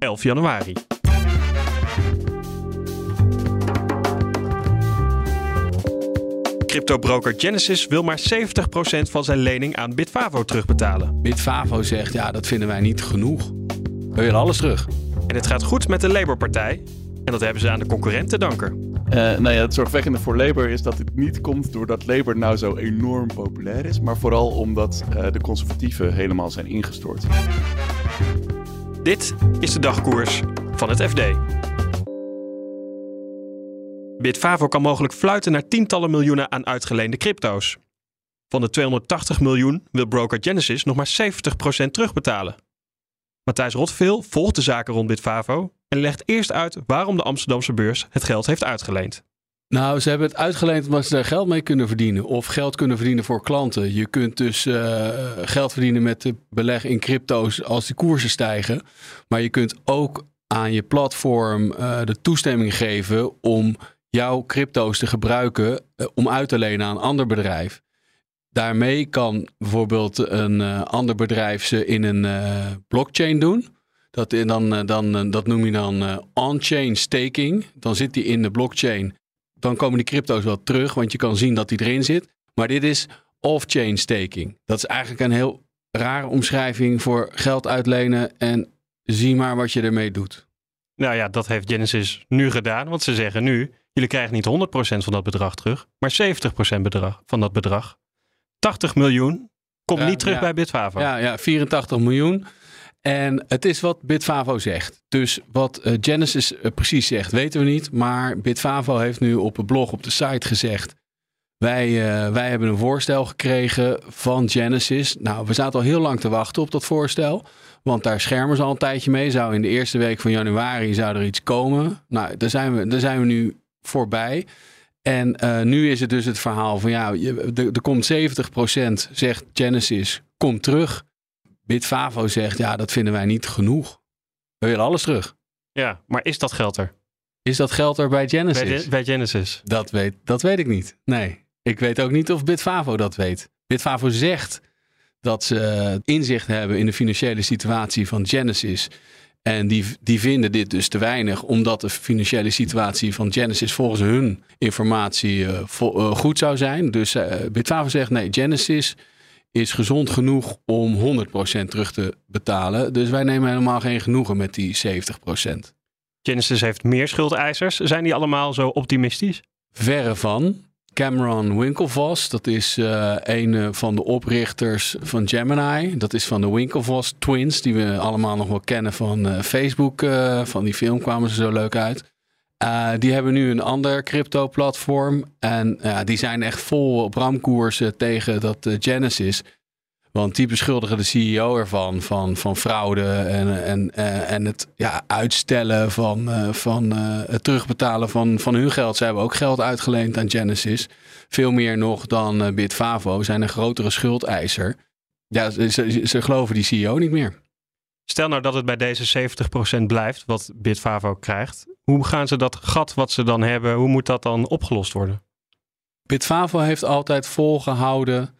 11 januari. Cryptobroker Genesis wil maar 70% van zijn lening aan Bitfavo terugbetalen. Bitfavo zegt, ja, dat vinden wij niet genoeg. We willen alles terug. En het gaat goed met de Labour-partij. En dat hebben ze aan de concurrent te danken. Uh, nou ja, het zorgwekkende voor Labour is dat het niet komt doordat Labour nou zo enorm populair is, maar vooral omdat uh, de conservatieven helemaal zijn ingestort. Dit is de dagkoers van het FD. Bitfavo kan mogelijk fluiten naar tientallen miljoenen aan uitgeleende crypto's. Van de 280 miljoen wil broker Genesis nog maar 70% terugbetalen. Matthijs Rotveel volgt de zaken rond Bitfavo en legt eerst uit waarom de Amsterdamse beurs het geld heeft uitgeleend. Nou, ze hebben het uitgeleend omdat ze daar geld mee kunnen verdienen. Of geld kunnen verdienen voor klanten. Je kunt dus uh, geld verdienen met beleg in crypto's als die koersen stijgen. Maar je kunt ook aan je platform uh, de toestemming geven om jouw crypto's te gebruiken uh, om uit te lenen aan een ander bedrijf. Daarmee kan bijvoorbeeld een ander bedrijf ze in een blockchain doen. Dat, dan, dan, dat noem je dan on-chain staking. Dan zit die in de blockchain dan komen die crypto's wel terug, want je kan zien dat die erin zit. Maar dit is off-chain staking. Dat is eigenlijk een heel rare omschrijving voor geld uitlenen en zie maar wat je ermee doet. Nou ja, dat heeft Genesis nu gedaan, want ze zeggen nu, jullie krijgen niet 100% van dat bedrag terug, maar 70% bedrag, van dat bedrag. 80 miljoen komt niet terug bij Bitfavo. Ja, ja, 84 miljoen. En het is wat Bitfavo zegt. Dus wat uh, Genesis uh, precies zegt, weten we niet. Maar Bitfavo heeft nu op een blog op de site gezegd. Wij, uh, wij hebben een voorstel gekregen van Genesis. Nou, we zaten al heel lang te wachten op dat voorstel. Want daar schermen ze al een tijdje mee. Zou in de eerste week van januari zou er iets komen. Nou, daar zijn we, daar zijn we nu voorbij. En nu is het dus het verhaal van ja, er, komt 70% zegt Genesis, kom terug. Bitfavo zegt, ja, dat vinden wij niet genoeg. We willen alles terug. Ja, maar is dat geld er? Is dat geld er bij Genesis? Bij, bij Genesis? Dat weet, dat weet ik niet. Nee, ik weet ook niet of Bitfavo dat weet. Bitfavo zegt dat ze inzicht hebben in de financiële situatie van Genesis. En die, die vinden dit dus te weinig, omdat de financiële situatie van Genesis volgens hun informatie uh, vo, uh, goed zou zijn. Dus uh, Bitfavo zegt nee, Genesis is gezond genoeg om 100% terug te betalen. Dus wij nemen helemaal geen genoegen met die 70%. Genesis heeft meer schuldeisers. Zijn die allemaal zo optimistisch? Verre van. Cameron Winklevoss, dat is uh, een van de oprichters van Gemini. Dat is van de Winklevoss Twins, die we allemaal nog wel kennen van uh, Facebook. Uh, van die film kwamen ze zo leuk uit. Uh, die hebben nu een ander crypto-platform. En uh, die zijn echt vol op ramkoersen tegen dat uh, Genesis. Want die beschuldigen de CEO ervan van, van fraude en, en, en het ja, uitstellen van, van het terugbetalen van, van hun geld. Ze hebben ook geld uitgeleend aan Genesis. Veel meer nog dan Bitfavo. Zijn een grotere schuldeiser. Ja, ze, ze, ze geloven die CEO niet meer. Stel nou dat het bij deze 70% blijft, wat Bitfavo krijgt. Hoe gaan ze dat gat wat ze dan hebben, hoe moet dat dan opgelost worden? Bitfavo heeft altijd volgehouden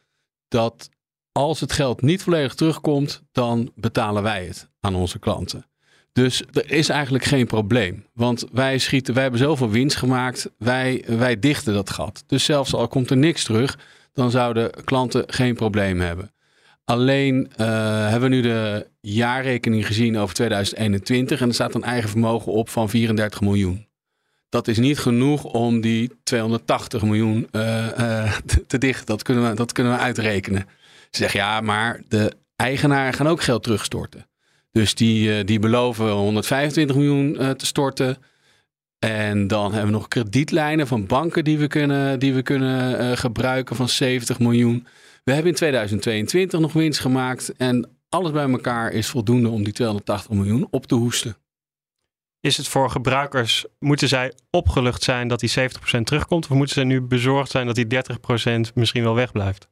dat als het geld niet volledig terugkomt, dan betalen wij het aan onze klanten. Dus er is eigenlijk geen probleem. Want wij schieten, wij hebben zoveel winst gemaakt, wij, wij dichten dat gat. Dus zelfs al komt er niks terug, dan zouden klanten geen probleem hebben. Alleen uh, hebben we nu de jaarrekening gezien over 2021 en er staat een eigen vermogen op van 34 miljoen. Dat is niet genoeg om die 280 miljoen uh, te, te dichten. Dat kunnen, we, dat kunnen we uitrekenen. Ze zeggen ja, maar de eigenaren gaan ook geld terugstorten. Dus die, die beloven 125 miljoen te storten. En dan hebben we nog kredietlijnen van banken die we kunnen, die we kunnen gebruiken van 70 miljoen. We hebben in 2022 nog winst gemaakt en alles bij elkaar is voldoende om die 280 miljoen op te hoesten. Is het voor gebruikers, moeten zij opgelucht zijn dat die 70% terugkomt? Of moeten ze nu bezorgd zijn dat die 30% misschien wel wegblijft?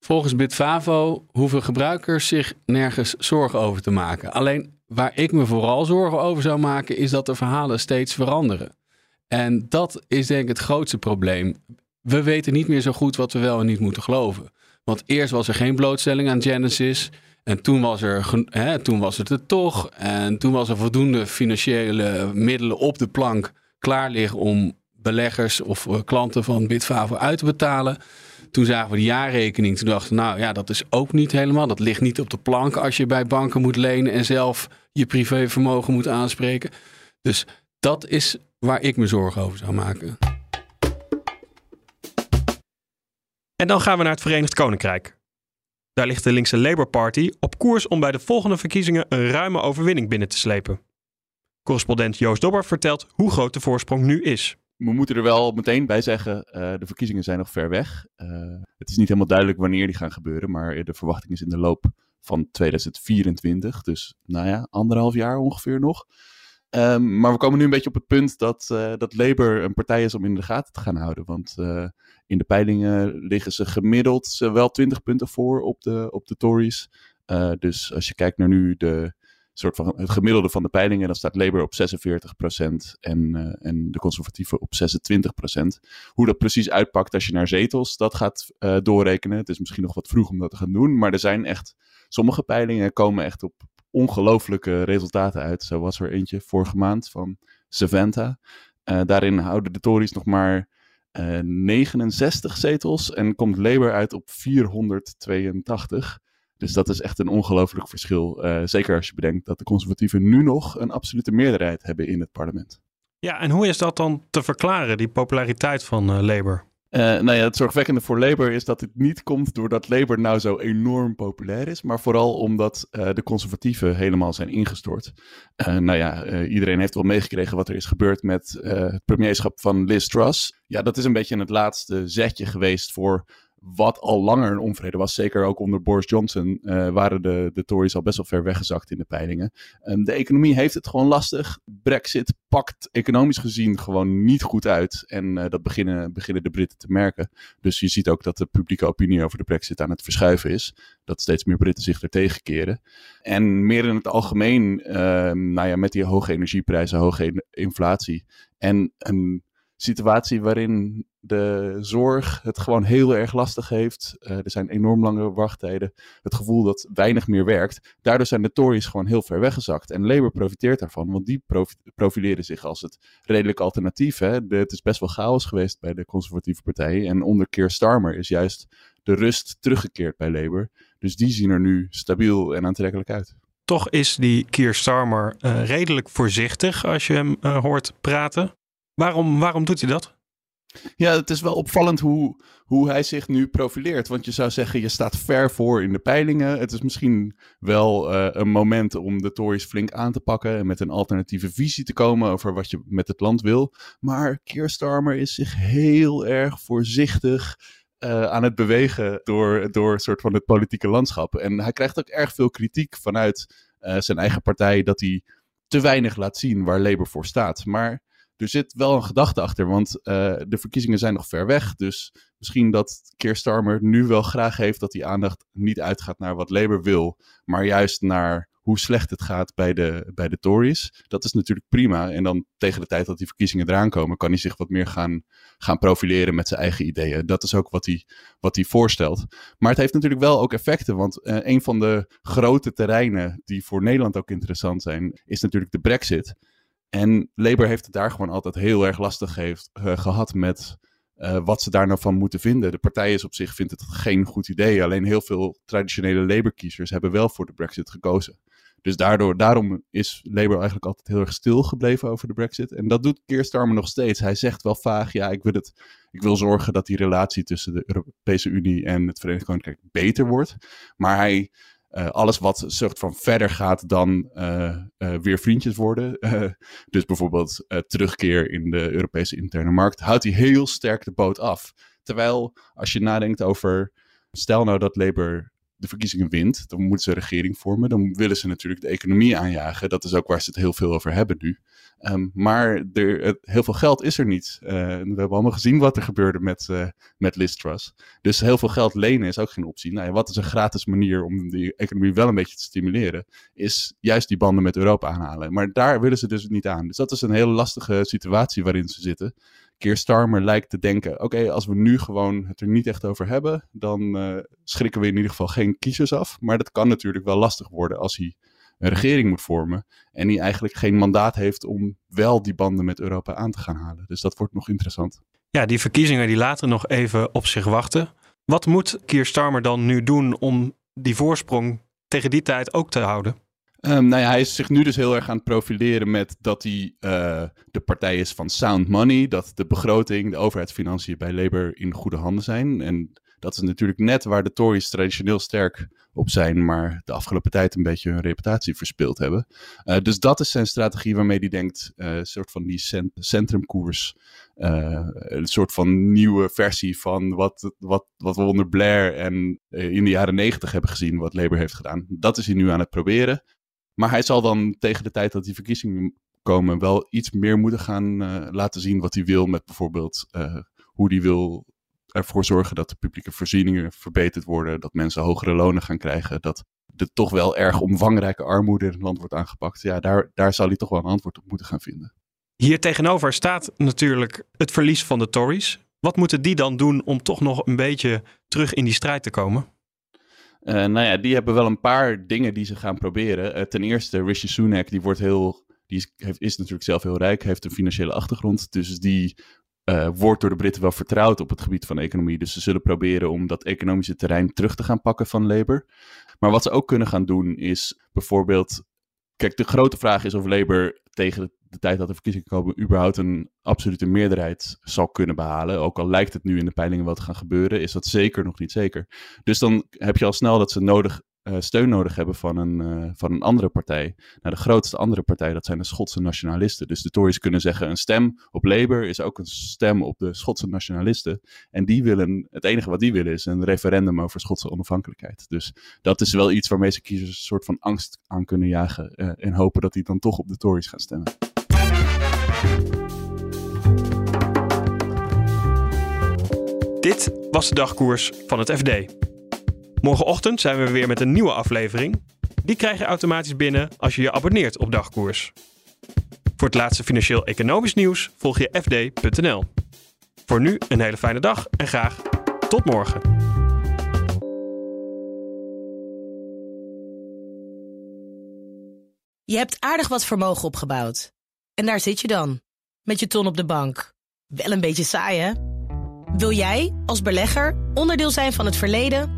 Volgens Bitfavo hoeven gebruikers zich nergens zorgen over te maken. Alleen waar ik me vooral zorgen over zou maken, is dat de verhalen steeds veranderen. En dat is denk ik het grootste probleem. We weten niet meer zo goed wat we wel en niet moeten geloven. Want eerst was er geen blootstelling aan Genesis. En toen was, er, hè, toen was het er toch. En toen was er voldoende financiële middelen op de plank klaar liggen om beleggers of eh, klanten van Bitfavo uit te betalen. Toen zagen we de jaarrekening. Toen dachten we, nou ja, dat is ook niet helemaal. Dat ligt niet op de plank als je bij banken moet lenen en zelf je privévermogen moet aanspreken. Dus dat is waar ik me zorgen over zou maken. En dan gaan we naar het Verenigd Koninkrijk. Daar ligt de linkse Labour Party op koers om bij de volgende verkiezingen een ruime overwinning binnen te slepen. Correspondent Joost Dobber vertelt hoe groot de voorsprong nu is. We moeten er wel meteen bij zeggen, uh, de verkiezingen zijn nog ver weg. Uh, het is niet helemaal duidelijk wanneer die gaan gebeuren, maar de verwachting is in de loop van 2024. Dus nou ja, anderhalf jaar ongeveer nog. Um, maar we komen nu een beetje op het punt dat, uh, dat Labour een partij is om in de gaten te gaan houden. Want uh, in de peilingen liggen ze gemiddeld wel 20 punten voor op de, op de Tories. Uh, dus als je kijkt naar nu de soort van het gemiddelde van de peilingen, dan staat Labour op 46% en, en de conservatieven op 26%. Hoe dat precies uitpakt als je naar zetels dat gaat doorrekenen. Het is misschien nog wat vroeg om dat te gaan doen, maar er zijn echt sommige peilingen komen echt op ongelooflijke resultaten uit. Zo was er eentje vorige maand van Savanta. Uh, daarin houden de Tories nog maar uh, 69 zetels en komt Labour uit op 482. Dus dat is echt een ongelooflijk verschil. Uh, zeker als je bedenkt dat de conservatieven nu nog een absolute meerderheid hebben in het parlement. Ja, en hoe is dat dan te verklaren, die populariteit van Labour? Uh, nou ja, het zorgwekkende voor Labour is dat het niet komt doordat Labour nou zo enorm populair is, maar vooral omdat uh, de conservatieven helemaal zijn ingestort. Uh, nou ja, iedereen heeft wel meegekregen wat er is gebeurd met het premierschap van Liz Truss. Ja, dat is een beetje het laatste zetje geweest voor wat al langer een onvrede was. Zeker ook onder Boris Johnson uh, waren de, de Tories al best wel ver weggezakt in de peilingen. Um, de economie heeft het gewoon lastig. Brexit pakt economisch gezien gewoon niet goed uit. En uh, dat beginnen, beginnen de Britten te merken. Dus je ziet ook dat de publieke opinie over de Brexit aan het verschuiven is. Dat steeds meer Britten zich er tegenkeren. En meer in het algemeen, uh, nou ja, met die hoge energieprijzen, hoge inflatie. En een situatie waarin de zorg het gewoon heel erg lastig heeft. Uh, er zijn enorm lange wachttijden. Het gevoel dat weinig meer werkt. Daardoor zijn de Tories gewoon heel ver weggezakt. En Labour profiteert daarvan, want die prof profileren zich als het redelijk alternatief. Hè? Het is best wel chaos geweest bij de conservatieve partijen. En onder Keir Starmer is juist de rust teruggekeerd bij Labour. Dus die zien er nu stabiel en aantrekkelijk uit. Toch is die Keir Starmer uh, redelijk voorzichtig als je hem uh, hoort praten. Waarom, waarom doet hij dat? Ja, het is wel opvallend hoe, hoe hij zich nu profileert. Want je zou zeggen, je staat ver voor in de peilingen. Het is misschien wel uh, een moment om de Tories flink aan te pakken en met een alternatieve visie te komen over wat je met het land wil. Maar Keir Starmer is zich heel erg voorzichtig uh, aan het bewegen door, door soort van het politieke landschap. En hij krijgt ook erg veel kritiek vanuit uh, zijn eigen partij dat hij te weinig laat zien waar Labour voor staat. Maar er zit wel een gedachte achter, want uh, de verkiezingen zijn nog ver weg. Dus misschien dat Keir Starmer nu wel graag heeft dat die aandacht niet uitgaat naar wat Labour wil, maar juist naar hoe slecht het gaat bij de, bij de Tories. Dat is natuurlijk prima. En dan tegen de tijd dat die verkiezingen eraan komen, kan hij zich wat meer gaan, gaan profileren met zijn eigen ideeën. Dat is ook wat hij, wat hij voorstelt. Maar het heeft natuurlijk wel ook effecten, want uh, een van de grote terreinen die voor Nederland ook interessant zijn, is natuurlijk de Brexit. En Labour heeft het daar gewoon altijd heel erg lastig heeft, uh, gehad met uh, wat ze daar nou van moeten vinden. De partij is op zich vindt het geen goed idee. Alleen heel veel traditionele Labour-kiezers hebben wel voor de Brexit gekozen. Dus daardoor, daarom is Labour eigenlijk altijd heel erg stil gebleven over de Brexit. En dat doet Keir Starmer nog steeds. Hij zegt wel vaag, ja, ik wil, het, ik wil zorgen dat die relatie tussen de Europese Unie en het Verenigd Koninkrijk beter wordt. Maar hij uh, alles wat soort van verder gaat dan uh, uh, weer vriendjes worden. dus bijvoorbeeld terugkeer in de Europese interne markt. Houdt hij heel sterk de boot af. Terwijl als je nadenkt over. Stel nou dat Labour de verkiezingen wint, dan moeten ze een regering vormen. Dan willen ze natuurlijk de economie aanjagen. Dat is ook waar ze het heel veel over hebben nu. Um, maar er, heel veel geld is er niet. Uh, we hebben allemaal gezien wat er gebeurde met, uh, met Liz Truss. Dus heel veel geld lenen is ook geen optie. Nou wat is een gratis manier om die economie wel een beetje te stimuleren? Is juist die banden met Europa aanhalen. Maar daar willen ze dus niet aan. Dus dat is een hele lastige situatie waarin ze zitten. Keer Starmer lijkt te denken: oké, als we nu gewoon het er niet echt over hebben, dan uh, schrikken we in ieder geval geen kiezers af. Maar dat kan natuurlijk wel lastig worden als hij een regering moet vormen. En die eigenlijk geen mandaat heeft om wel die banden met Europa aan te gaan halen. Dus dat wordt nog interessant. Ja, die verkiezingen die laten nog even op zich wachten. Wat moet Keir Starmer dan nu doen om die voorsprong tegen die tijd ook te houden? Um, nou ja, hij is zich nu dus heel erg aan het profileren met dat hij uh, de partij is van sound money. Dat de begroting, de overheidsfinanciën bij Labour in goede handen zijn. En dat is natuurlijk net waar de Tories traditioneel sterk op zijn, maar de afgelopen tijd een beetje hun reputatie verspeeld hebben. Uh, dus dat is zijn strategie waarmee hij denkt, uh, een soort van die cent centrumkoers, een soort van nieuwe versie van wat, wat, wat we onder Blair en in de jaren negentig hebben gezien, wat Labour heeft gedaan. Dat is hij nu aan het proberen. Maar hij zal dan tegen de tijd dat die verkiezingen komen wel iets meer moeten gaan laten zien wat hij wil met bijvoorbeeld hoe hij wil ervoor zorgen dat de publieke voorzieningen verbeterd worden, dat mensen hogere lonen gaan krijgen, dat de toch wel erg omvangrijke armoede in het land wordt aangepakt. Ja, daar, daar zal hij toch wel een antwoord op moeten gaan vinden. Hier tegenover staat natuurlijk het verlies van de Tories. Wat moeten die dan doen om toch nog een beetje terug in die strijd te komen? Uh, nou ja, die hebben wel een paar dingen die ze gaan proberen. Uh, ten eerste, Rishi Sunak, die wordt heel die is, heeft, is, natuurlijk zelf heel rijk, heeft een financiële achtergrond. Dus die uh, wordt door de Britten wel vertrouwd op het gebied van economie. Dus ze zullen proberen om dat economische terrein terug te gaan pakken van Labour. Maar wat ze ook kunnen gaan doen is bijvoorbeeld. Kijk, de grote vraag is of Labour tegen de tijd dat de verkiezingen komen, überhaupt een absolute meerderheid zal kunnen behalen. Ook al lijkt het nu in de peilingen wat te gaan gebeuren, is dat zeker nog niet zeker. Dus dan heb je al snel dat ze nodig uh, steun nodig hebben van een, uh, van een andere partij. Nou, de grootste andere partij, dat zijn de Schotse nationalisten. Dus de Tories kunnen zeggen, een stem op Labour is ook een stem op de Schotse nationalisten. En die willen, het enige wat die willen is een referendum over Schotse onafhankelijkheid. Dus dat is wel iets waarmee ze kiezers een soort van angst aan kunnen jagen. Uh, en hopen dat die dan toch op de Tories gaan stemmen. Dit was de dagkoers van het FD. Morgenochtend zijn we weer met een nieuwe aflevering. Die krijg je automatisch binnen als je je abonneert op Dagkoers. Voor het laatste financieel-economisch nieuws volg je fd.nl. Voor nu een hele fijne dag en graag tot morgen. Je hebt aardig wat vermogen opgebouwd. En daar zit je dan, met je ton op de bank. Wel een beetje saai, hè? Wil jij, als belegger, onderdeel zijn van het verleden